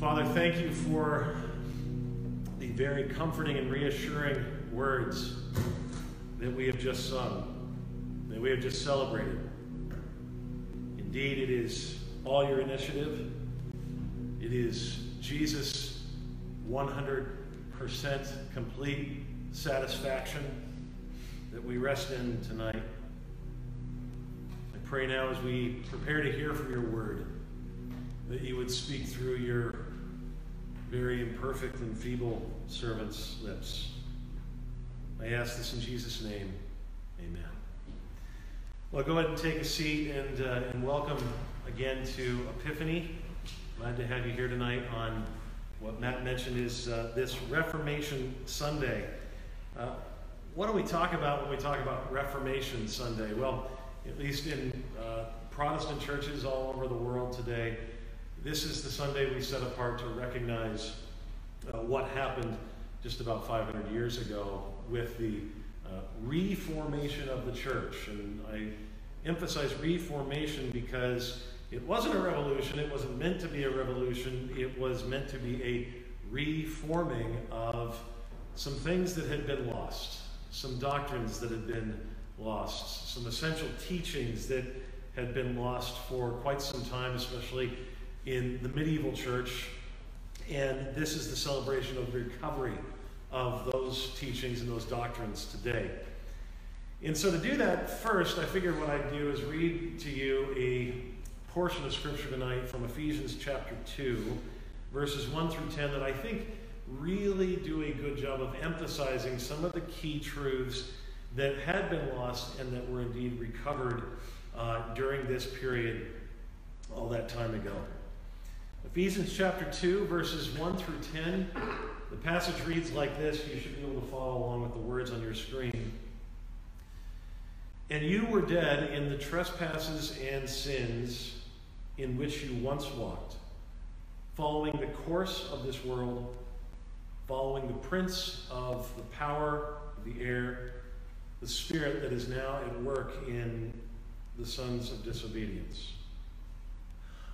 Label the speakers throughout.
Speaker 1: Father, thank you for the very comforting and reassuring words that we have just sung, that we have just celebrated. Indeed, it is all your initiative. It is Jesus' 100% complete satisfaction that we rest in tonight. I pray now as we prepare to hear from your word that you would speak through your very imperfect and feeble servant's lips. I ask this in Jesus' name. Amen. Well, go ahead and take a seat and, uh, and welcome again to Epiphany. Glad to have you here tonight on what Matt mentioned is uh, this Reformation Sunday. Uh, what do we talk about when we talk about Reformation Sunday? Well, at least in uh, Protestant churches all over the world today, this is the Sunday we set apart to recognize uh, what happened just about 500 years ago with the uh, reformation of the church. And I emphasize reformation because it wasn't a revolution, it wasn't meant to be a revolution, it was meant to be a reforming of some things that had been lost, some doctrines that had been lost, some essential teachings that had been lost for quite some time, especially in the medieval church. And this is the celebration of the recovery of those teachings and those doctrines today. And so, to do that, first, I figured what I'd do is read to you a portion of Scripture tonight from Ephesians chapter 2, verses 1 through 10, that I think really do a good job of emphasizing some of the key truths that had been lost and that were indeed recovered uh, during this period all that time ago. Ephesians chapter 2, verses 1 through 10. The passage reads like this. You should be able to follow along with the words on your screen. And you were dead in the trespasses and sins in which you once walked, following the course of this world, following the prince of the power of the air, the spirit that is now at work in the sons of disobedience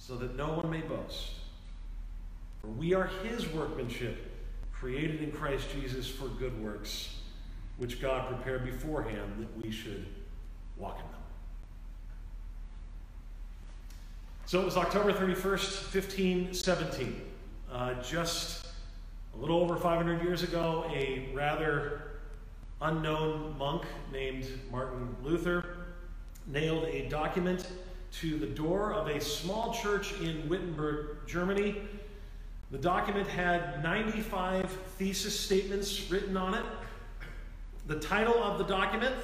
Speaker 1: so that no one may boast. For we are his workmanship, created in Christ Jesus for good works, which God prepared beforehand that we should walk in them. So it was October 31st, 1517. Uh, just a little over 500 years ago, a rather unknown monk named Martin Luther nailed a document to the door of a small church in Wittenberg, Germany. The document had 95 thesis statements written on it. The title of the document,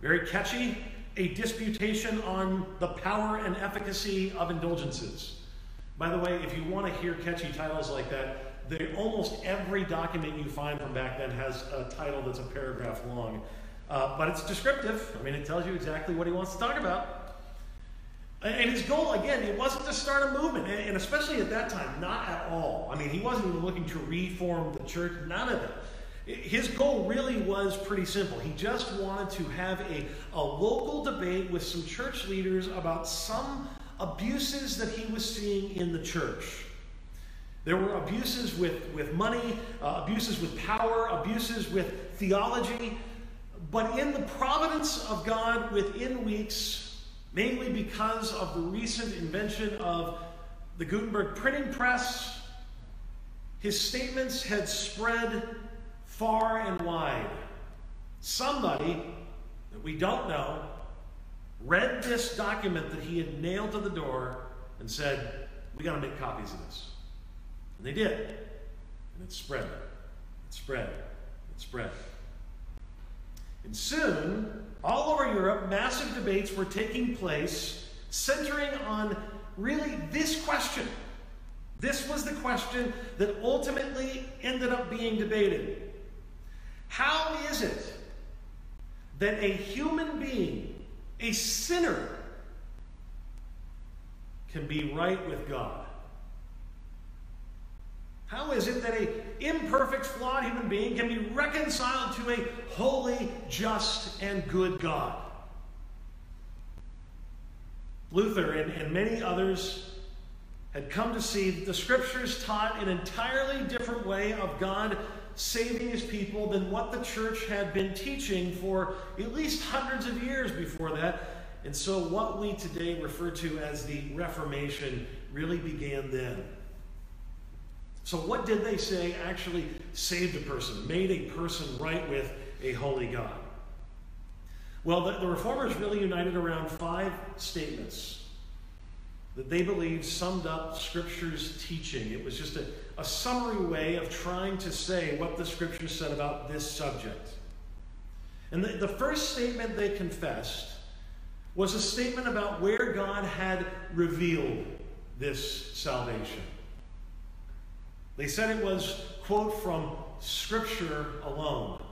Speaker 1: very catchy, A Disputation on the Power and Efficacy of Indulgences. By the way, if you want to hear catchy titles like that, they, almost every document you find from back then has a title that's a paragraph long. Uh, but it's descriptive. I mean, it tells you exactly what he wants to talk about. And his goal, again, it wasn't to start a movement, and especially at that time, not at all. I mean, he wasn't even looking to reform the church, none of it. His goal really was pretty simple. He just wanted to have a, a local debate with some church leaders about some abuses that he was seeing in the church. There were abuses with, with money, uh, abuses with power, abuses with theology. But in the providence of God, within weeks, mainly because of the recent invention of the Gutenberg printing press. His statements had spread far and wide. Somebody that we don't know read this document that he had nailed to the door and said, We got to make copies of this. And they did. And it spread. It spread. It spread. And soon, all over Europe, massive debates were taking place centering on really this question. This was the question that ultimately ended up being debated. How is it that a human being, a sinner, can be right with God? How is it that a imperfect, flawed human being can be reconciled to a holy, just, and good God? Luther and, and many others had come to see that the scriptures taught an entirely different way of God saving his people than what the church had been teaching for at least hundreds of years before that. And so, what we today refer to as the Reformation really began then. So, what did they say actually saved a person, made a person right with a holy God? Well, the, the reformers really united around five statements that they believed summed up Scripture's teaching. It was just a, a summary way of trying to say what the Scripture said about this subject. And the, the first statement they confessed was a statement about where God had revealed this salvation. They said it was, quote, from Scripture alone,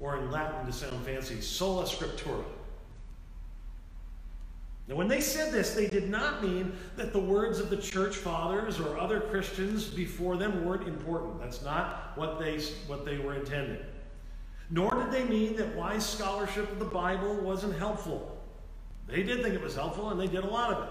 Speaker 1: or in Latin to sound fancy, sola scriptura. Now, when they said this, they did not mean that the words of the church fathers or other Christians before them weren't important. That's not what they, what they were intending. Nor did they mean that wise scholarship of the Bible wasn't helpful. They did think it was helpful, and they did a lot of it.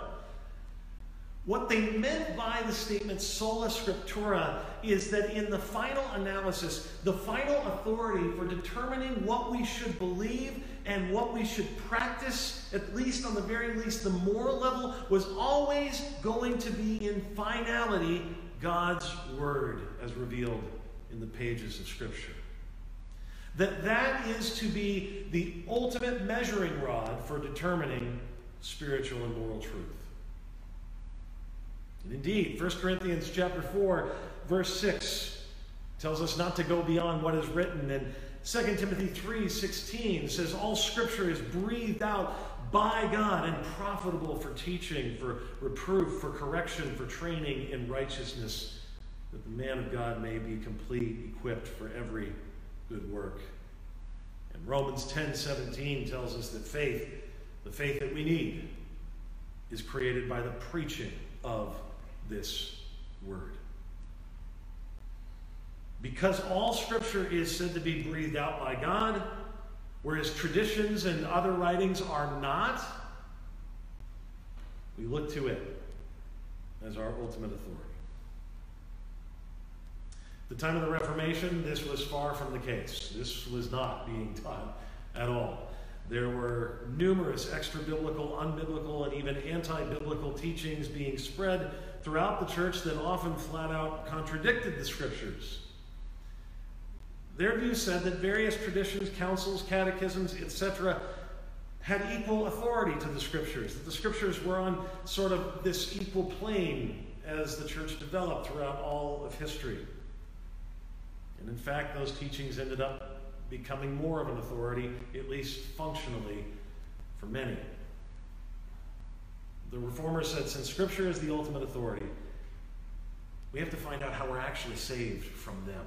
Speaker 1: What they meant by the statement sola scriptura is that in the final analysis, the final authority for determining what we should believe and what we should practice, at least on the very least, the moral level, was always going to be in finality God's Word as revealed in the pages of Scripture. That that is to be the ultimate measuring rod for determining spiritual and moral truth. And indeed, 1 Corinthians chapter 4, verse 6 tells us not to go beyond what is written. And 2 Timothy 3 16 says, All scripture is breathed out by God and profitable for teaching, for reproof, for correction, for training in righteousness, that the man of God may be complete, equipped for every good work. And Romans 10 17 tells us that faith, the faith that we need, is created by the preaching of this word. Because all scripture is said to be breathed out by God, whereas traditions and other writings are not, we look to it as our ultimate authority. The time of the Reformation, this was far from the case. This was not being taught at all. There were numerous extra biblical, unbiblical, and even anti biblical teachings being spread throughout the church that often flat out contradicted the scriptures. Their view said that various traditions, councils, catechisms, etc., had equal authority to the scriptures, that the scriptures were on sort of this equal plane as the church developed throughout all of history. And in fact, those teachings ended up becoming more of an authority, at least functionally, for many. The reformer said since Scripture is the ultimate authority, we have to find out how we're actually saved from them,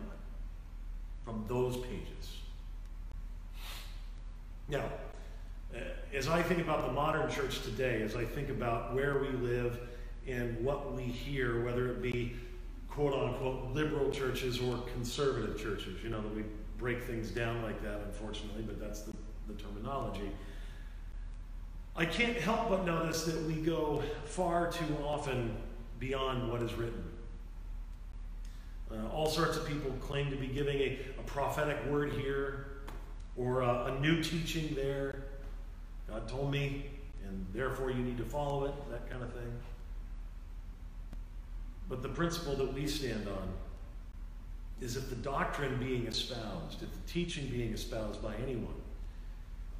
Speaker 1: from those pages. Now, uh, as I think about the modern church today, as I think about where we live and what we hear, whether it be quote unquote liberal churches or conservative churches, you know, that we break things down like that, unfortunately, but that's the, the terminology. I can't help but notice that we go far too often beyond what is written. Uh, all sorts of people claim to be giving a, a prophetic word here or a, a new teaching there. God told me, and therefore you need to follow it, that kind of thing. But the principle that we stand on is if the doctrine being espoused, if the teaching being espoused by anyone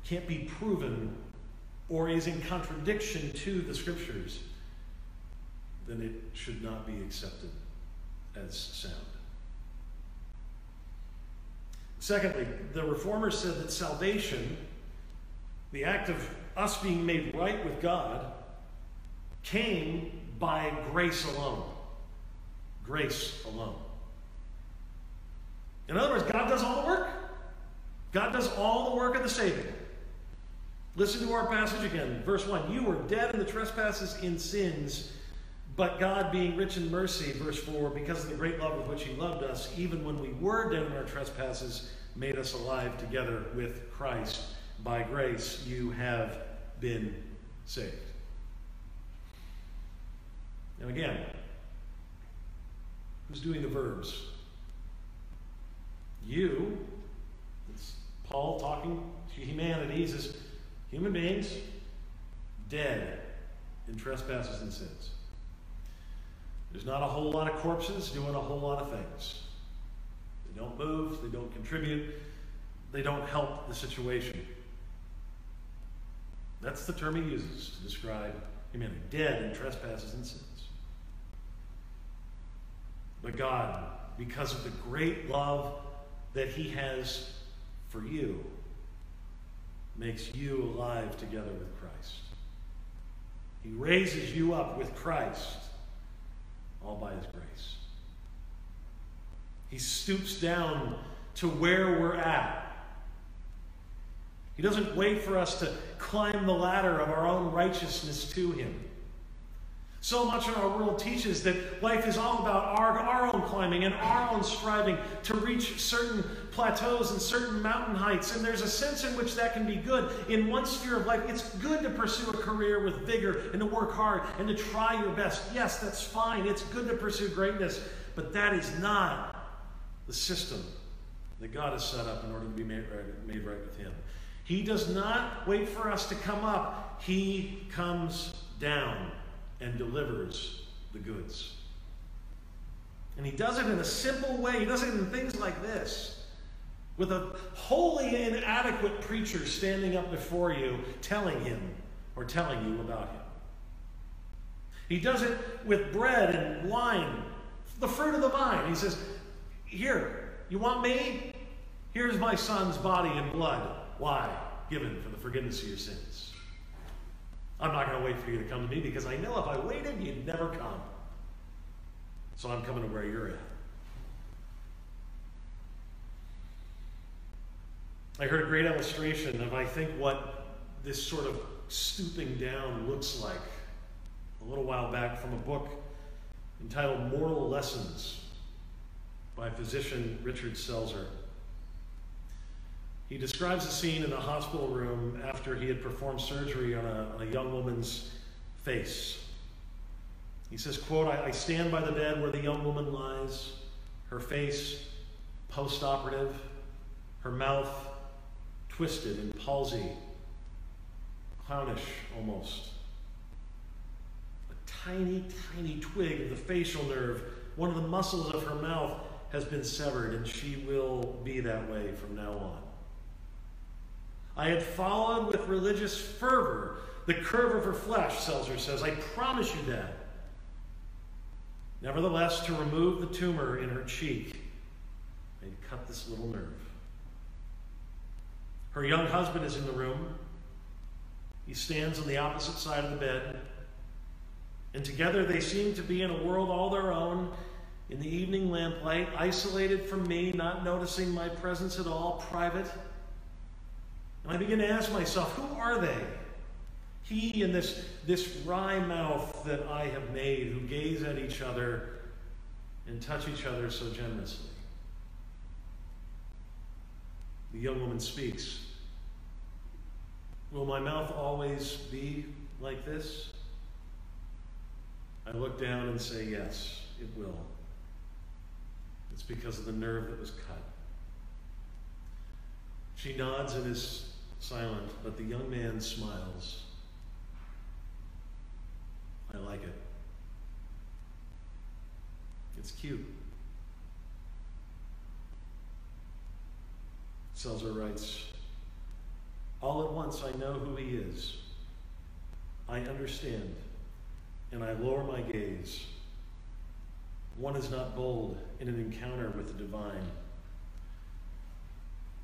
Speaker 1: can't be proven or is in contradiction to the scriptures, then it should not be accepted as sound. Secondly, the reformers said that salvation, the act of us being made right with God, came by grace alone. Grace alone. In other words, God does all the work. God does all the work of the saving. Listen to our passage again. Verse 1 You were dead in the trespasses in sins, but God, being rich in mercy, verse 4, because of the great love with which He loved us, even when we were dead in our trespasses, made us alive together with Christ. By grace you have been saved. Now, again, who's doing the verbs? You, it's Paul talking to humanity. He says, human beings, dead in trespasses and sins. There's not a whole lot of corpses doing a whole lot of things. They don't move, they don't contribute, they don't help the situation. That's the term he uses to describe humanity dead in trespasses and sins. But God, because of the great love that He has for you, makes you alive together with Christ. He raises you up with Christ, all by His grace. He stoops down to where we're at. He doesn't wait for us to climb the ladder of our own righteousness to Him. So much in our world teaches that life is all about our, our own climbing and our own striving to reach certain plateaus and certain mountain heights. And there's a sense in which that can be good. In one sphere of life, it's good to pursue a career with vigor and to work hard and to try your best. Yes, that's fine. It's good to pursue greatness. But that is not the system that God has set up in order to be made right, made right with Him. He does not wait for us to come up, He comes down and delivers the goods. And he does it in a simple way. He does it in things like this with a wholly inadequate preacher standing up before you telling him or telling you about him. He does it with bread and wine, the fruit of the vine. He says, Here, you want me? Here's my son's body and blood. Why? Given for the forgiveness of your sins. I'm not going to wait for you to come to me because I know if I waited, you'd never come. So I'm coming to where you're at. I heard a great illustration of, I think, what this sort of stooping down looks like a little while back from a book entitled Mortal Lessons by physician Richard Selzer. He describes a scene in a hospital room after he had performed surgery on a, a young woman's face. He says, quote, I, I stand by the bed where the young woman lies, her face post-operative, her mouth twisted and palsy, clownish almost. A tiny, tiny twig of the facial nerve, one of the muscles of her mouth, has been severed, and she will be that way from now on. I had followed with religious fervor the curve of her flesh, Selzer says. I promise you that. Nevertheless, to remove the tumor in her cheek, they'd cut this little nerve. Her young husband is in the room. He stands on the opposite side of the bed. And together they seem to be in a world all their own, in the evening lamplight, isolated from me, not noticing my presence at all, private. And I begin to ask myself, who are they? He and this, this wry mouth that I have made, who gaze at each other and touch each other so generously. The young woman speaks. Will my mouth always be like this? I look down and say, Yes, it will. It's because of the nerve that was cut. She nods and is silent, but the young man smiles. I like it. It's cute. Selzer writes, All at once I know who he is. I understand, and I lower my gaze. One is not bold in an encounter with the divine.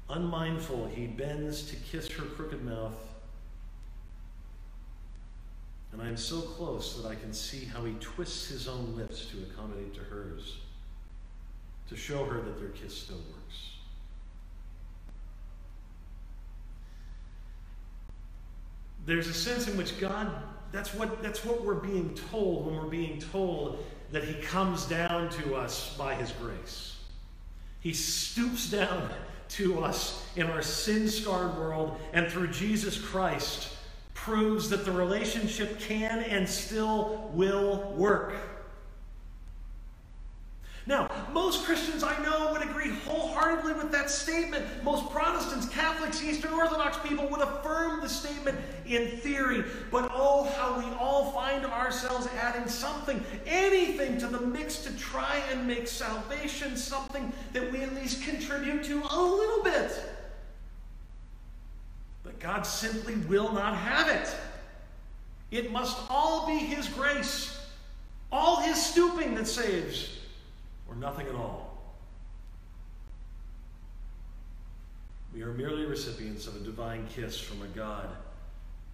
Speaker 1: Unmindful, he bends to kiss her crooked mouth. And I am so close that I can see how he twists his own lips to accommodate to hers, to show her that their kiss still works. There's a sense in which God, that's what, that's what we're being told when we're being told that He comes down to us by His grace. He stoops down to us in our sin scarred world, and through Jesus Christ, proves that the relationship can and still will work. Now, most Christians I know would agree wholeheartedly with that statement. Most Protestants, Catholics, Eastern Orthodox people would affirm the statement in theory. But oh, how we all find ourselves adding something, anything to the mix to try and make salvation something that we at least contribute to a little bit. But God simply will not have it. It must all be His grace, all His stooping that saves or nothing at all. We are merely recipients of a divine kiss from a God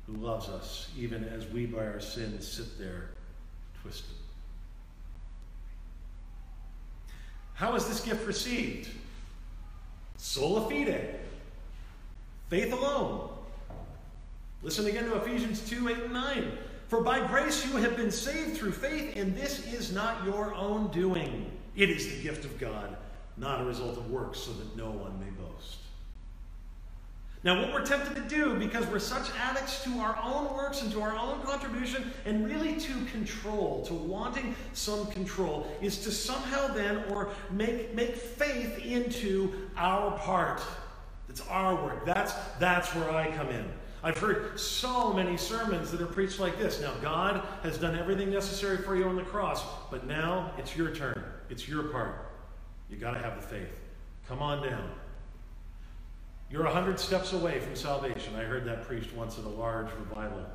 Speaker 1: who loves us, even as we by our sins sit there twisted. How is this gift received? Sola fide, faith alone. Listen again to Ephesians 2 8 and 9. For by grace you have been saved through faith, and this is not your own doing. It is the gift of God, not a result of works, so that no one may boast. Now, what we're tempted to do, because we're such addicts to our own works and to our own contribution, and really to control, to wanting some control, is to somehow then or make, make faith into our part. It's our work. That's, that's where I come in. I've heard so many sermons that are preached like this. Now, God has done everything necessary for you on the cross, but now it's your turn. It's your part. You got to have the faith. Come on down. You're a hundred steps away from salvation. I heard that preached once at a large revival.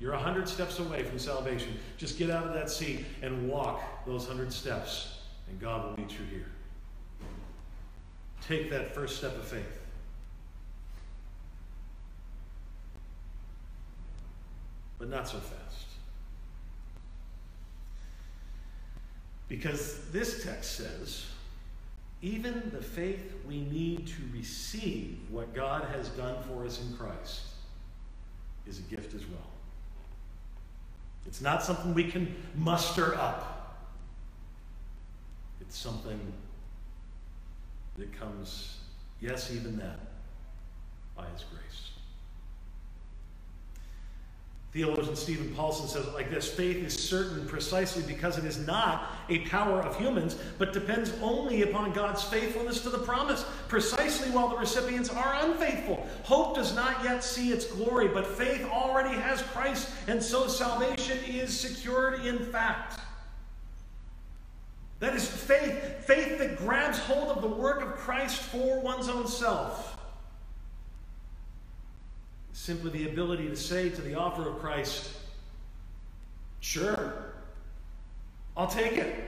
Speaker 1: You're a hundred steps away from salvation. Just get out of that seat and walk those hundred steps, and God will meet you here. Take that first step of faith. But not so fast. Because this text says, even the faith we need to receive what God has done for us in Christ is a gift as well. It's not something we can muster up, it's something that comes, yes, even that, by His grace. Theologian Steven Paulson says it like this Faith is certain precisely because it is not a power of humans, but depends only upon God's faithfulness to the promise, precisely while the recipients are unfaithful. Hope does not yet see its glory, but faith already has Christ, and so salvation is secured in fact. That is faith, faith that grabs hold of the work of Christ for one's own self simply the ability to say to the offer of Christ, Sure, I'll take it.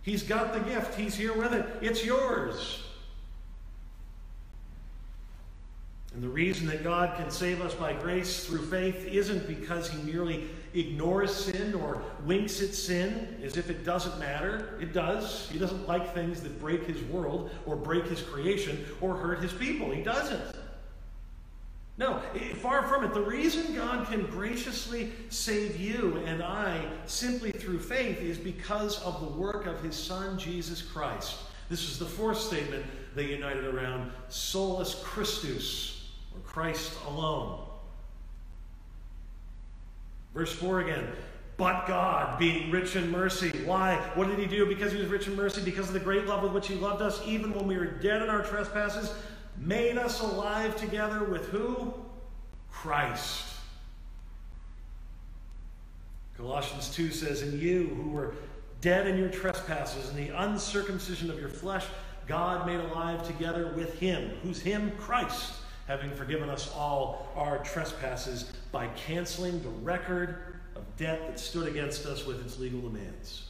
Speaker 1: He's got the gift, He's here with it, it's yours. And the reason that God can save us by grace through faith isn't because He merely ignores sin or winks at sin as if it doesn't matter. It does. He doesn't like things that break His world or break His creation or hurt His people. He doesn't. No, far from it. The reason God can graciously save you and I simply through faith is because of the work of his Son, Jesus Christ. This is the fourth statement they united around solus Christus, or Christ alone. Verse 4 again. But God, being rich in mercy. Why? What did he do? Because he was rich in mercy, because of the great love with which he loved us, even when we were dead in our trespasses, made us alive together with who? Christ. Colossians 2 says, And you who were dead in your trespasses and the uncircumcision of your flesh, God made alive together with him, who's him, Christ, having forgiven us all our trespasses by canceling the record of debt that stood against us with its legal demands.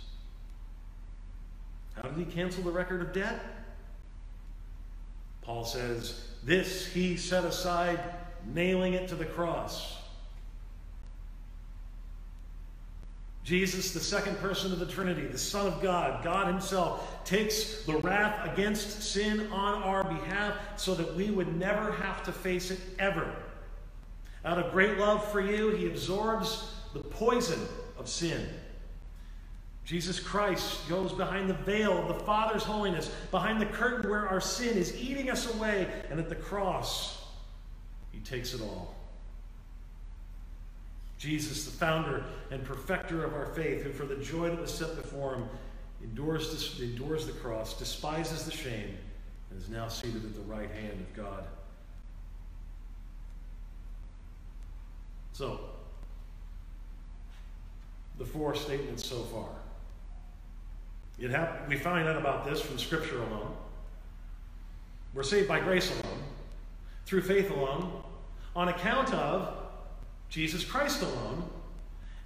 Speaker 1: How did he cancel the record of debt? Paul says, This he set aside, nailing it to the cross. Jesus, the second person of the Trinity, the Son of God, God Himself, takes the wrath against sin on our behalf so that we would never have to face it ever. Out of great love for you, He absorbs the poison of sin. Jesus Christ goes behind the veil of the Father's holiness, behind the curtain where our sin is eating us away, and at the cross, He takes it all. Jesus, the founder and perfecter of our faith, who for the joy that was set before him endures, endures the cross, despises the shame, and is now seated at the right hand of God. So, the four statements so far. It we find out about this from Scripture alone. We're saved by grace alone, through faith alone, on account of Jesus Christ alone.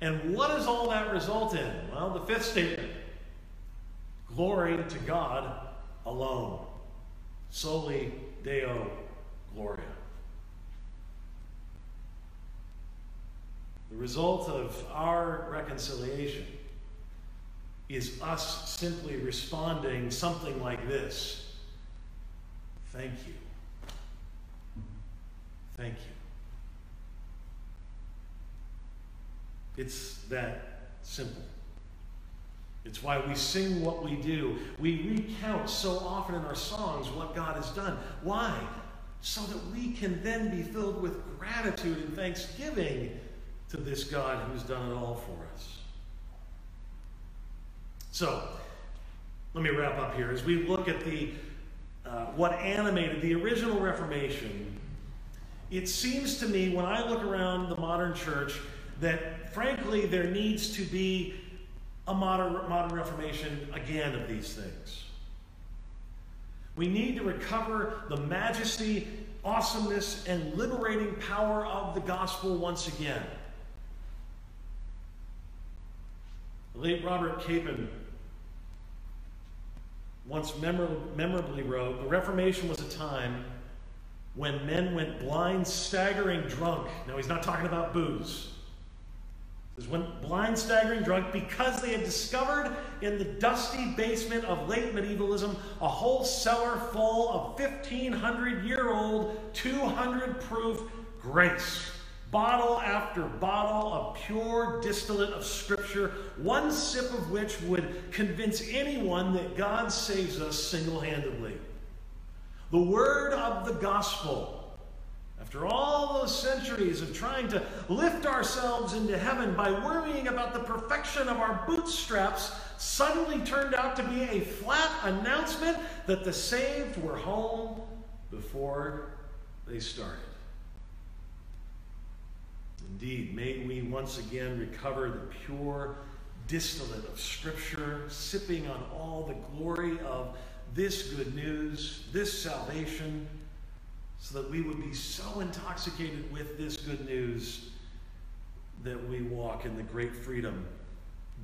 Speaker 1: And what does all that result in? Well, the fifth statement glory to God alone. Soli Deo Gloria. The result of our reconciliation is us simply responding something like this Thank you. Thank you. It's that simple. It's why we sing what we do. We recount so often in our songs what God has done. Why? So that we can then be filled with gratitude and thanksgiving to this God who's done it all for us. So, let me wrap up here. As we look at the uh, what animated the original Reformation, it seems to me when I look around the modern church that frankly there needs to be a modern, modern reformation again of these things. We need to recover the majesty, awesomeness, and liberating power of the gospel once again. The late Robert Capon once memorably wrote The Reformation was a time when men went blind, staggering drunk. Now, he's not talking about booze. This went blind, staggering drunk because they had discovered in the dusty basement of late medievalism a whole cellar full of 1500 year old, 200 proof grace. Bottle after bottle of pure distillate of Scripture, one sip of which would convince anyone that God saves us single handedly. The word of the gospel after all those centuries of trying to lift ourselves into heaven by worrying about the perfection of our bootstraps, suddenly turned out to be a flat announcement that the saved were home before they started. Indeed, may we once again recover the pure distillate of Scripture, sipping on all the glory of this good news, this salvation so that we would be so intoxicated with this good news that we walk in the great freedom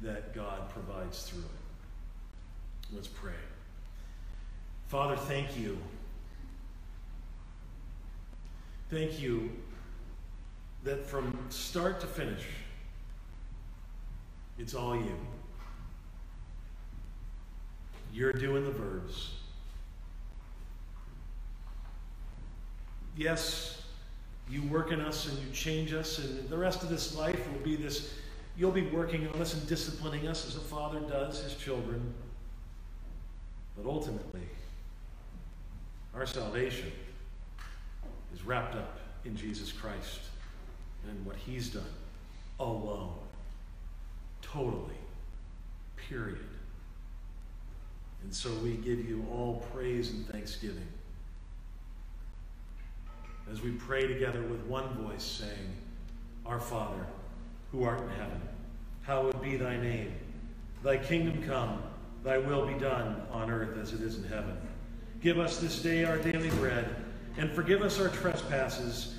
Speaker 1: that God provides through it. Let's pray. Father, thank you. Thank you that from start to finish, it's all you. You're doing the verbs. yes, you work in us and you change us, and the rest of this life will be this you'll be working on us and disciplining us as a father does his children. But ultimately, our salvation is wrapped up in Jesus Christ and what he's done alone, totally, period. And so we give you all praise and thanksgiving as we pray together with one voice, saying, Our Father, who art in heaven, hallowed be thy name. Thy kingdom come, thy will be done on earth as it is in heaven. Give us this day our daily bread, and forgive us our trespasses,